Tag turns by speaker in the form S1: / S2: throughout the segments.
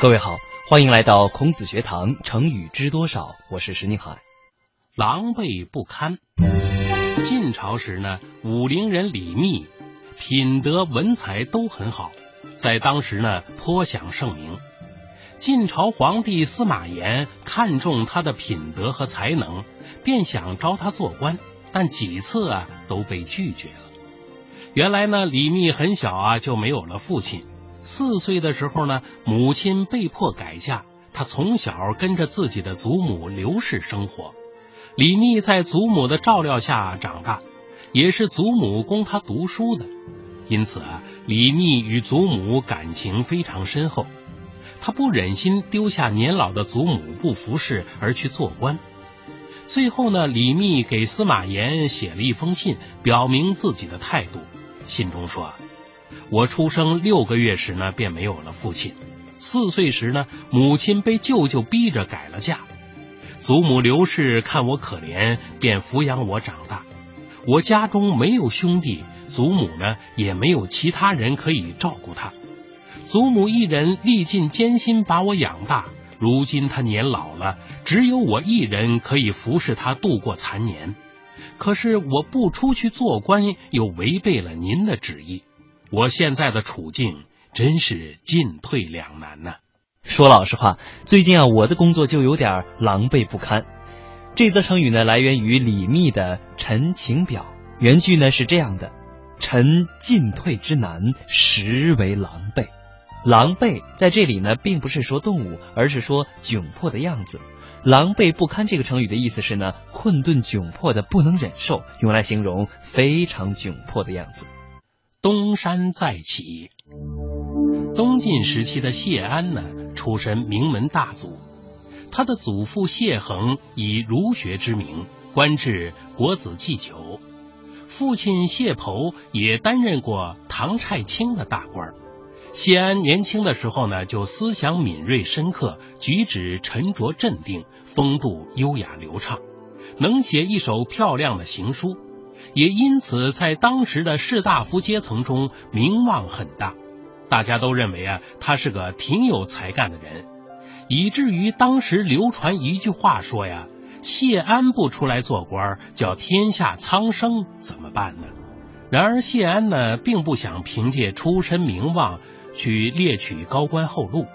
S1: 各位好，欢迎来到孔子学堂，成语知多少？我是石宁海。
S2: 狼狈不堪。晋朝时呢，武陵人李密品德文才都很好，在当时呢颇享盛名。晋朝皇帝司马炎看中他的品德和才能，便想招他做官，但几次啊都被拒绝了。原来呢，李密很小啊就没有了父亲。四岁的时候呢，母亲被迫改嫁，他从小跟着自己的祖母刘氏生活。李密在祖母的照料下长大，也是祖母供他读书的，因此啊，李密与祖母感情非常深厚。他不忍心丢下年老的祖母不服侍而去做官。最后呢，李密给司马炎写了一封信，表明自己的态度。信中说。我出生六个月时呢，便没有了父亲。四岁时呢，母亲被舅舅逼着改了嫁。祖母刘氏看我可怜，便抚养我长大。我家中没有兄弟，祖母呢也没有其他人可以照顾他。祖母一人历尽艰辛把我养大，如今他年老了，只有我一人可以服侍他度过残年。可是我不出去做官，又违背了您的旨意。我现在的处境真是进退两难呐。
S1: 说老实话，最近啊，我的工作就有点狼狈不堪。这则成语呢，来源于李密的《陈情表》，原句呢是这样的：“臣进退之难，实为狼狈。”狼狈在这里呢，并不是说动物，而是说窘迫的样子。狼狈不堪这个成语的意思是呢，困顿窘迫的不能忍受，用来形容非常窘迫的样子。
S2: 东山再起。东晋时期的谢安呢，出身名门大族，他的祖父谢衡以儒学之名，官至国子祭酒；父亲谢璞也担任过唐蔡卿的大官。谢安年轻的时候呢，就思想敏锐深刻，举止沉着镇定，风度优雅流畅，能写一手漂亮的行书。也因此，在当时的士大夫阶层中名望很大，大家都认为啊，他是个挺有才干的人，以至于当时流传一句话说呀：“谢安不出来做官，叫天下苍生怎么办呢？”然而，谢安呢，并不想凭借出身名望去猎取高官厚禄，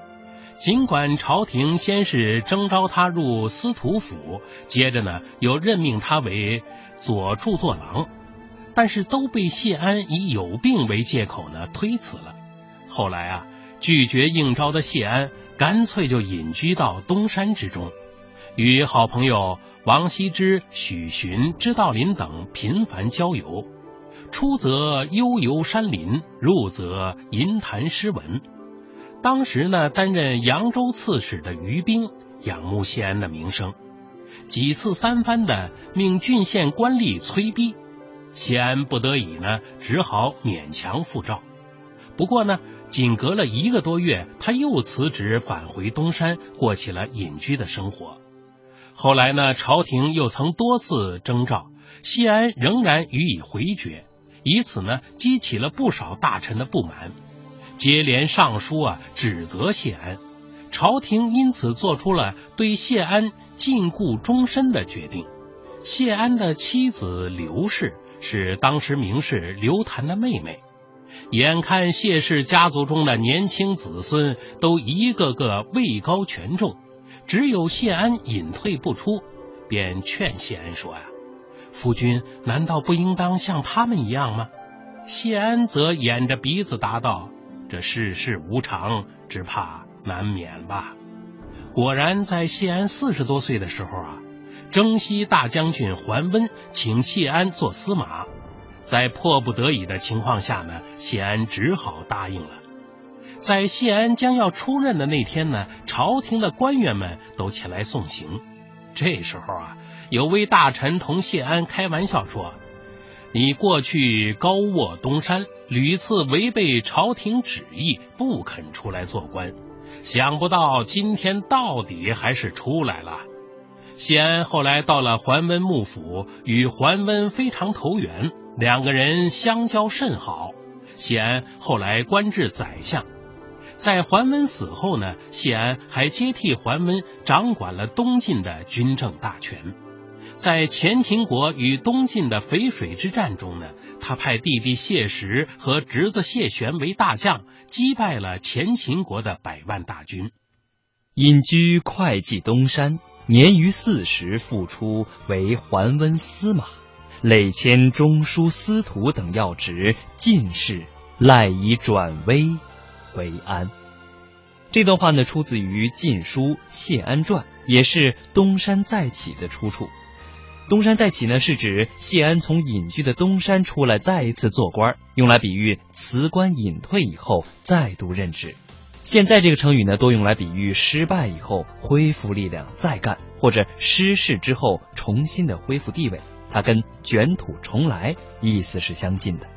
S2: 尽管朝廷先是征召他入司徒府，接着呢，又任命他为。左著作郎，但是都被谢安以有病为借口呢推辞了。后来啊，拒绝应招的谢安干脆就隐居到东山之中，与好朋友王羲之、许寻、知道林等频繁交游，出则悠游山林，入则吟谈诗文。当时呢，担任扬州刺史的于兵仰慕谢安的名声。几次三番的命郡县官吏催逼，谢安不得已呢，只好勉强复召。不过呢，仅隔了一个多月，他又辞职返回东山，过起了隐居的生活。后来呢，朝廷又曾多次征召，谢安仍然予以回绝，以此呢，激起了不少大臣的不满，接连上书啊，指责谢安。朝廷因此做出了对谢安。禁锢终身的决定。谢安的妻子刘氏是当时名士刘谭的妹妹，眼看谢氏家族中的年轻子孙都一个个位高权重，只有谢安隐退不出，便劝谢安说：“呀，夫君难道不应当像他们一样吗？”谢安则掩着鼻子答道：“这世事无常，只怕难免吧。”果然，在谢安四十多岁的时候啊，征西大将军桓温请谢安做司马，在迫不得已的情况下呢，谢安只好答应了。在谢安将要出任的那天呢，朝廷的官员们都前来送行。这时候啊，有位大臣同谢安开玩笑说：“你过去高卧东山，屡次违背朝廷旨意，不肯出来做官。”想不到今天到底还是出来了。谢安后来到了桓温幕府，与桓温非常投缘，两个人相交甚好。谢安后来官至宰相。在桓温死后呢，谢安还接替桓温掌管了东晋的军政大权。在前秦国与东晋的淝水之战中呢，他派弟弟谢石和侄子谢玄为大将，击败了前秦国的百万大军。
S1: 隐居会稽东山，年逾四十，复出为桓温司马，累迁中书司徒等要职，进士，赖以转危为安。这段话呢，出自于《晋书·谢安传》，也是东山再起的出处。东山再起呢，是指谢安从隐居的东山出来，再一次做官，用来比喻辞官隐退以后再度任职。现在这个成语呢，多用来比喻失败以后恢复力量再干，或者失势之后重新的恢复地位。它跟卷土重来意思是相近的。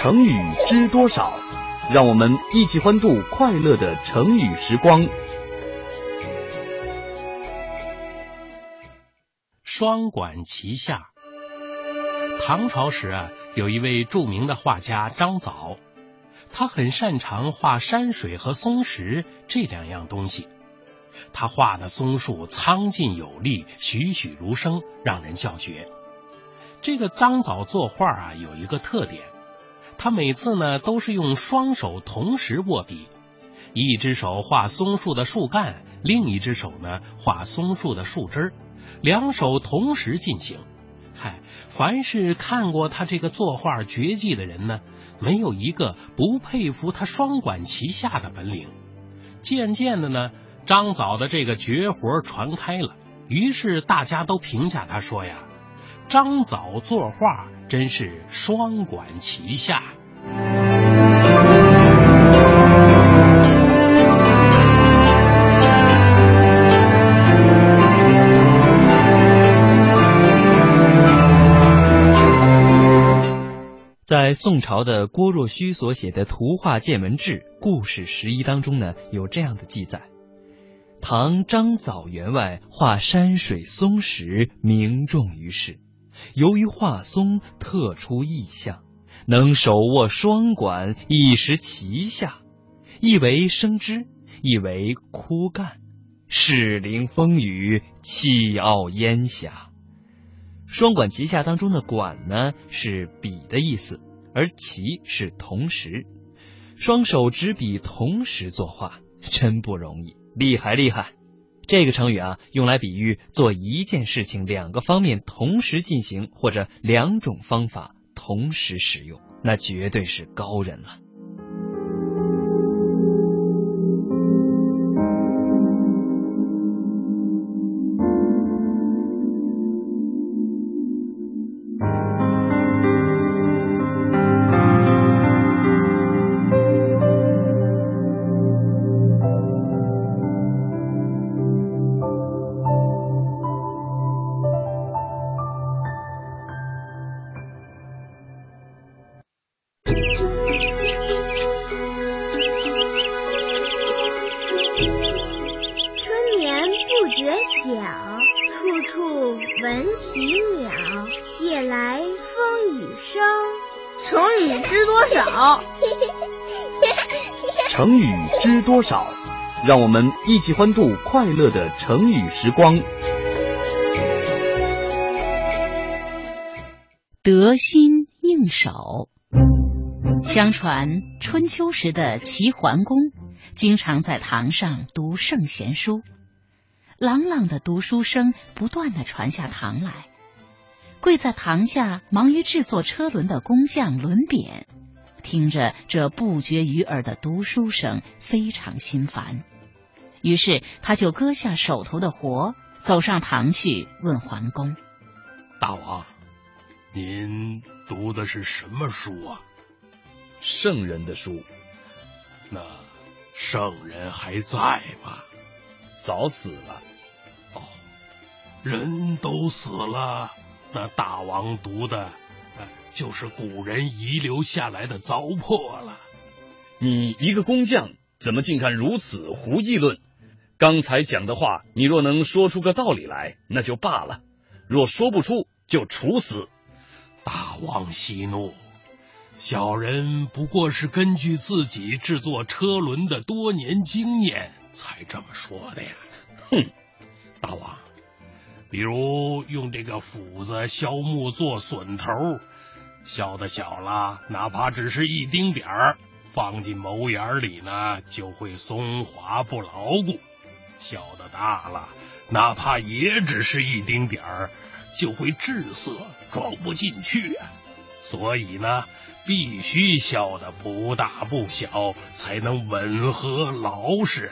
S3: 成语知多少？让我们一起欢度快乐的成语时光。
S2: 双管齐下。唐朝时啊，有一位著名的画家张藻，他很擅长画山水和松石这两样东西。他画的松树苍劲有力，栩栩如生，让人叫绝。这个张藻作画啊，有一个特点。他每次呢都是用双手同时握笔，一只手画松树的树干，另一只手呢画松树的树枝，两手同时进行。嗨，凡是看过他这个作画绝技的人呢，没有一个不佩服他双管齐下的本领。渐渐的呢，张藻的这个绝活传开了，于是大家都评价他说呀：“张藻作画。”真是双管齐下。
S1: 在宋朝的郭若虚所写的《图画见闻志》故事十一当中呢，有这样的记载：唐张藻员外画山水松石，名重于世。由于画松特出异象，能手握双管，一时齐下，一为生枝，一为枯干，适凌风雨，气傲烟霞。双管齐下当中的“管”呢，是笔的意思，而“齐”是同时，双手执笔同时作画，真不容易，厉害厉害。这个成语啊，用来比喻做一件事情两个方面同时进行，或者两种方法同时使用，那绝对是高人了。
S3: 成语知多少？让我们一起欢度快乐的成语时光。
S4: 得心应手。相传春秋时的齐桓公经常在堂上读圣贤书，朗朗的读书声不断的传下堂来。跪在堂下忙于制作车轮的工匠轮扁。听着这不绝于耳的读书声，非常心烦，于是他就割下手头的活，走上堂去问桓公：“
S2: 大王，您读的是什么书啊？”“
S3: 圣人的书。”“
S2: 那圣人还在吗？”“
S3: 早死了。”“
S2: 哦，人都死了，那大王读的，就是古人遗留下来的糟粕了。”“
S3: 你一个工匠，怎么竟敢如此胡议论？”刚才讲的话，你若能说出个道理来，那就罢了；若说不出，就处死。
S2: 大王息怒，小人不过是根据自己制作车轮的多年经验才这么说的呀。
S3: 哼，
S2: 大王，比如用这个斧子削木做榫头，削的小了，哪怕只是一丁点儿，放进眸眼里呢，就会松滑不牢固。小的大了，哪怕也只是一丁点儿，就会滞涩，装不进去啊。所以呢，必须削的不大不小，才能稳和牢实。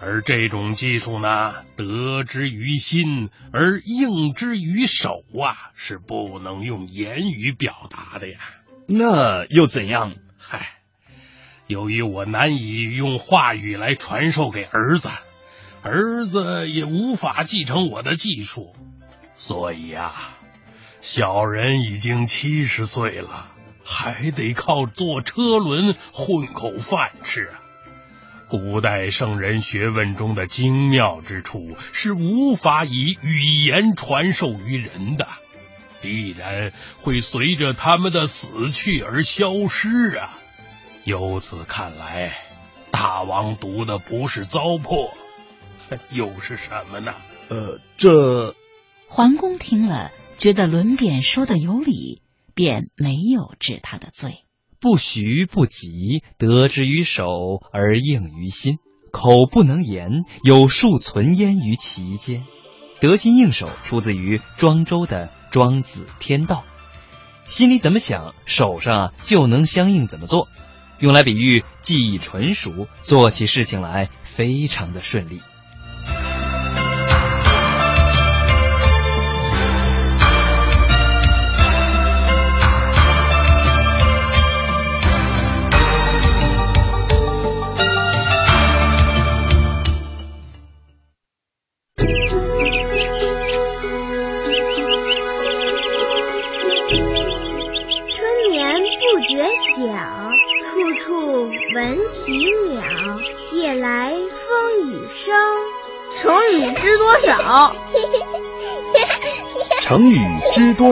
S2: 而这种技术呢，得之于心，而应之于手啊，是不能用言语表达的呀。
S3: 那又怎样？
S2: 嗨，由于我难以用话语来传授给儿子。儿子也无法继承我的技术，所以啊，小人已经七十岁了，还得靠坐车轮混口饭吃啊。古代圣人学问中的精妙之处是无法以语言传授于人的，必然会随着他们的死去而消失啊。由此看来，大王读的不是糟粕。又是什么呢？
S3: 呃，这
S4: 桓公听了，觉得轮扁说的有理，便没有治他的罪。
S1: 不徐不急，得之于手而应于心，口不能言，有数存焉于其间。得心应手出自于庄周的《庄子·天道》，心里怎么想，手上就能相应怎么做，用来比喻技艺纯熟，做起事情来非常的顺利。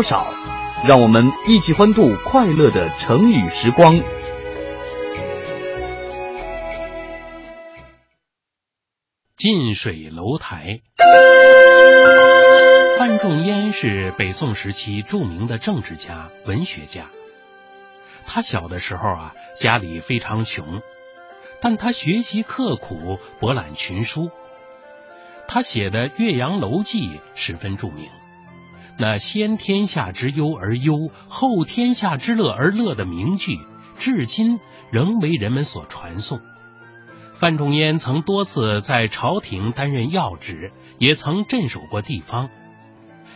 S5: 少？
S3: 让我们一起欢度快乐的成语时光。
S2: 近水楼台。范仲淹是北宋时期著名的政治家、文学家。他小的时候啊，家里非常穷，但他学习刻苦，博览群书。他写的《岳阳楼记》十分著名，那先天下之忧而忧，后天下之乐而乐的名句，至今仍为人们所传颂。范仲淹曾多次在朝廷担任要职，也曾镇守过地方。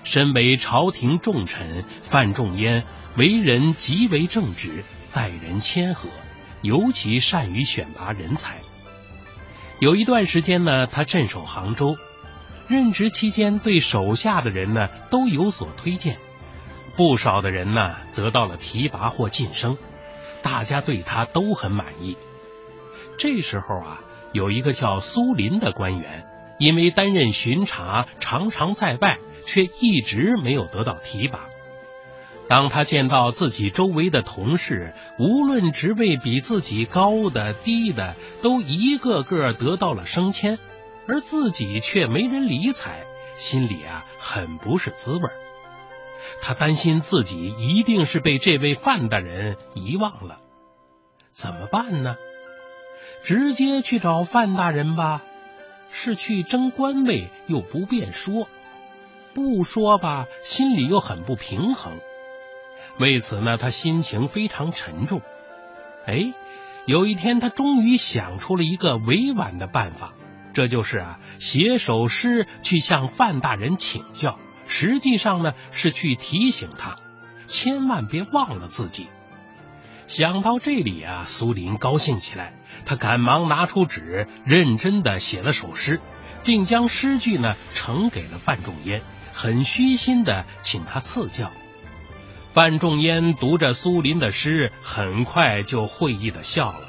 S2: 身为朝廷重臣，范仲淹为人极为正直，待人谦和，尤其善于选拔人才。有一段时间呢，他镇守杭州，任职期间对手下的人呢都有所推荐，不少的人呢得到了提拔或晋升，大家对他都很满意。这时候啊，有一个叫苏林的官员，因为担任巡查，常常在外，却一直没有得到提拔。当他见到自己周围的同事，无论职位比自己高的、低的，都一个个得到了升迁，而自己却没人理睬，心里啊很不是滋味他担心自己一定是被这位范大人遗忘了，怎么办呢？直接去找范大人吧，是去争官位又不便说；不说吧，心里又很不平衡。为此呢，他心情非常沉重。哎，有一天，他终于想出了一个委婉的办法。这就是啊，写首诗去向范大人请教，实际上呢是去提醒他，千万别忘了自己。想到这里啊，苏林高兴起来，他赶忙拿出纸，认真的写了首诗，并将诗句呢呈给了范仲淹，很虚心的请他赐教。范仲淹读着苏林的诗，很快就会意的笑了。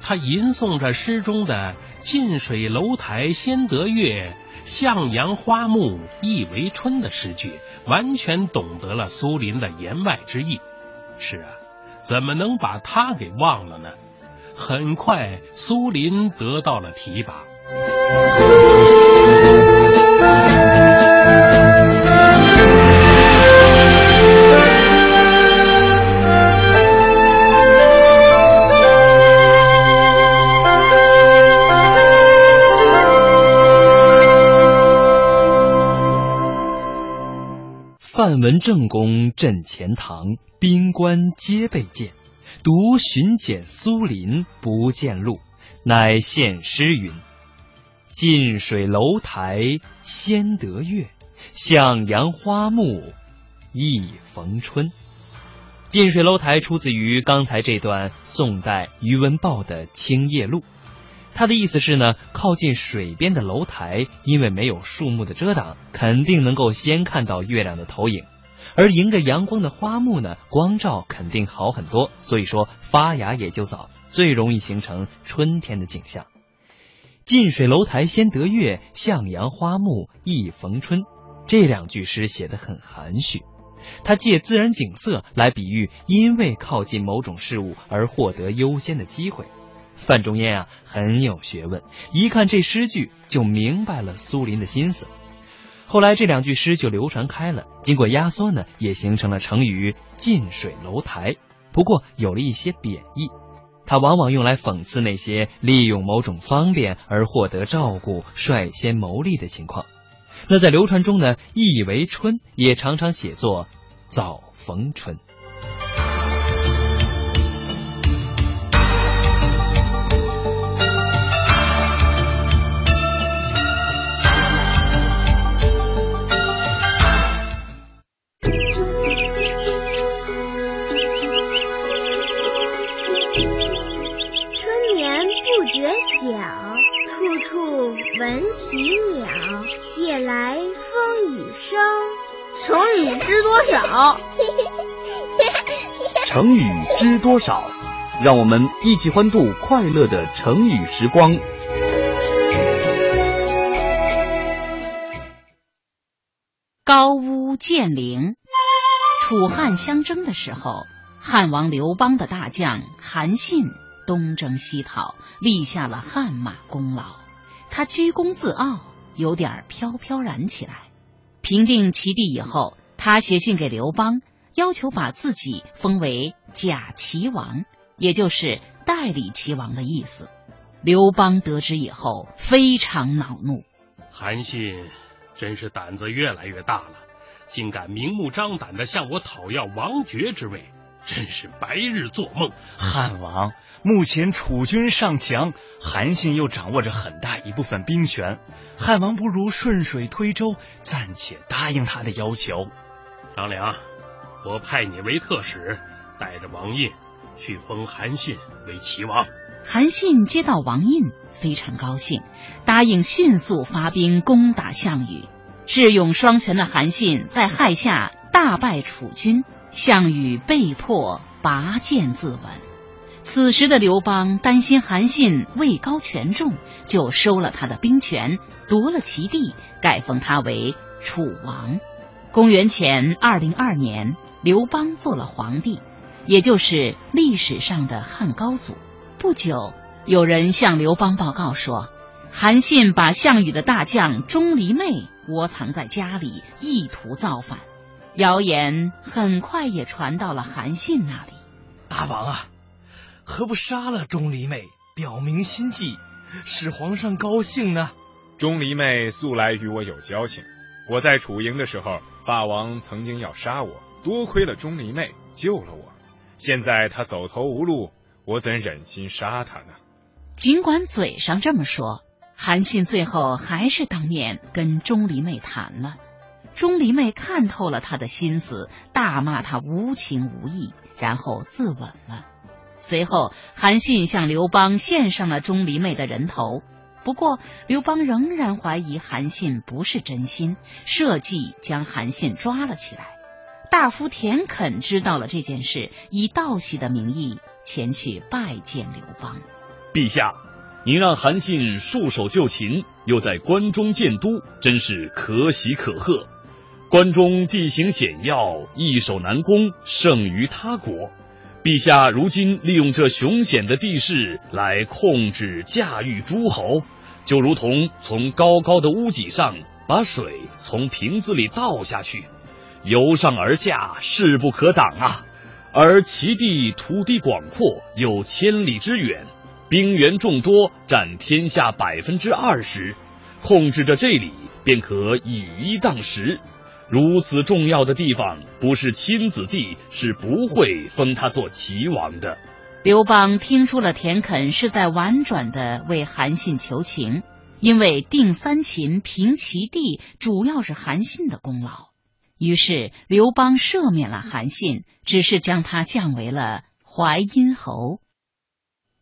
S2: 他吟诵着诗中的“近水楼台先得月，向阳花木易为春”的诗句，完全懂得了苏林的言外之意。是啊。怎么能把他给忘了呢？很快，苏林得到了提拔。
S1: 范文正公镇钱塘，兵官皆被见，独巡检苏林不见路，乃献诗云：“近水楼台先得月，向阳花木易逢春。”近水楼台出自于刚才这段宋代余文豹的《青叶录》。他的意思是呢，靠近水边的楼台，因为没有树木的遮挡，肯定能够先看到月亮的投影；而迎着阳光的花木呢，光照肯定好很多，所以说发芽也就早，最容易形成春天的景象。近水楼台先得月，向阳花木易逢春。这两句诗写得很含蓄，他借自然景色来比喻因为靠近某种事物而获得优先的机会。范仲淹啊，很有学问，一看这诗句就明白了苏林的心思。后来这两句诗就流传开了，经过压缩呢，也形成了成语“近水楼台”。不过有了一些贬义，它往往用来讽刺那些利用某种方便而获得照顾、率先谋利的情况。那在流传中呢，“意为春”也常常写作“早逢春”。
S5: 少？
S3: 让我们一起欢度快乐的成语时光。
S4: 高屋建瓴。楚汉相争的时候，汉王刘邦的大将韩信东征西讨，立下了汗马功劳。他居功自傲，有点飘飘然起来。平定齐地以后，他写信给刘邦，要求把自己封为假齐王，也就是代理齐王的意思。刘邦得知以后，非常恼怒。
S2: 韩信真是胆子越来越大了，竟敢明目张胆的向我讨要王爵之位。真是白日做梦！
S6: 汉王目前楚军尚强，韩信又掌握着很大一部分兵权，汉王不如顺水推舟，暂且答应他的要求。
S2: 张良，我派你为特使，带着王印去封韩信为齐王。
S4: 韩信接到王印，非常高兴，答应迅速发兵攻打项羽。智勇双全的韩信在亥下大败楚军。项羽被迫拔剑自刎。此时的刘邦担心韩信位高权重，就收了他的兵权，夺了其地，改封他为楚王。公元前二零二年，刘邦做了皇帝，也就是历史上的汉高祖。不久，有人向刘邦报告说，韩信把项羽的大将钟离昧窝藏在家里，意图造反。谣言很快也传到了韩信那里。
S6: 大王啊，何不杀了钟离昧，表明心迹，使皇上高兴呢？
S7: 钟离昧素来与我有交情，我在楚营的时候，霸王曾经要杀我，多亏了钟离昧救了我。现在他走投无路，我怎忍心杀他呢？
S4: 尽管嘴上这么说，韩信最后还是当面跟钟离昧谈了。钟离昧看透了他的心思，大骂他无情无义，然后自刎了。随后，韩信向刘邦献上了钟离昧的人头。不过，刘邦仍然怀疑韩信不是真心，设计将韩信抓了起来。大夫田肯知道了这件事，以道喜的名义前去拜见刘邦。
S3: 陛下，您让韩信束手就擒，又在关中建都，真是可喜可贺。关中地形险要，易守难攻，胜于他国。陛下如今利用这凶险的地势来控制驾驭诸侯，就如同从高高的屋脊上把水从瓶子里倒下去，由上而下，势不可挡啊！而齐地土地广阔，有千里之远，兵源众多，占天下百分之二十，控制着这里，便可以一当十。如此重要的地方，不是亲子弟是不会封他做齐王的。
S4: 刘邦听出了田肯是在婉转的为韩信求情，因为定三秦、平齐地主要是韩信的功劳。于是刘邦赦免了韩信，只是将他降为了淮阴侯。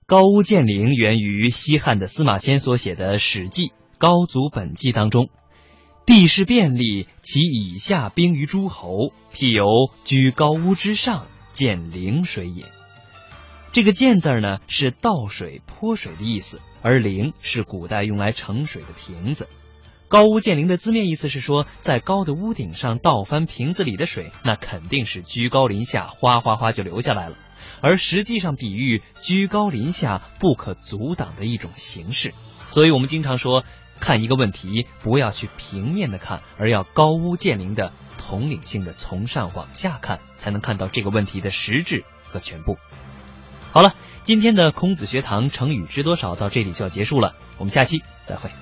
S1: 高屋建瓴源于西汉的司马迁所写的《史记·高祖本纪》当中。地势便利，其以下兵于诸侯，譬由居高屋之上，见陵水也。这个“建”字呢，是倒水、泼水的意思，而“陵”是古代用来盛水的瓶子。高屋建瓴的字面意思是说，在高的屋顶上倒翻瓶子里的水，那肯定是居高临下，哗哗哗就流下来了。而实际上，比喻居高临下、不可阻挡的一种形式。所以我们经常说。看一个问题，不要去平面的看，而要高屋建瓴的统领性的从上往下看，才能看到这个问题的实质和全部。好了，今天的孔子学堂成语知多少到这里就要结束了，我们下期再会。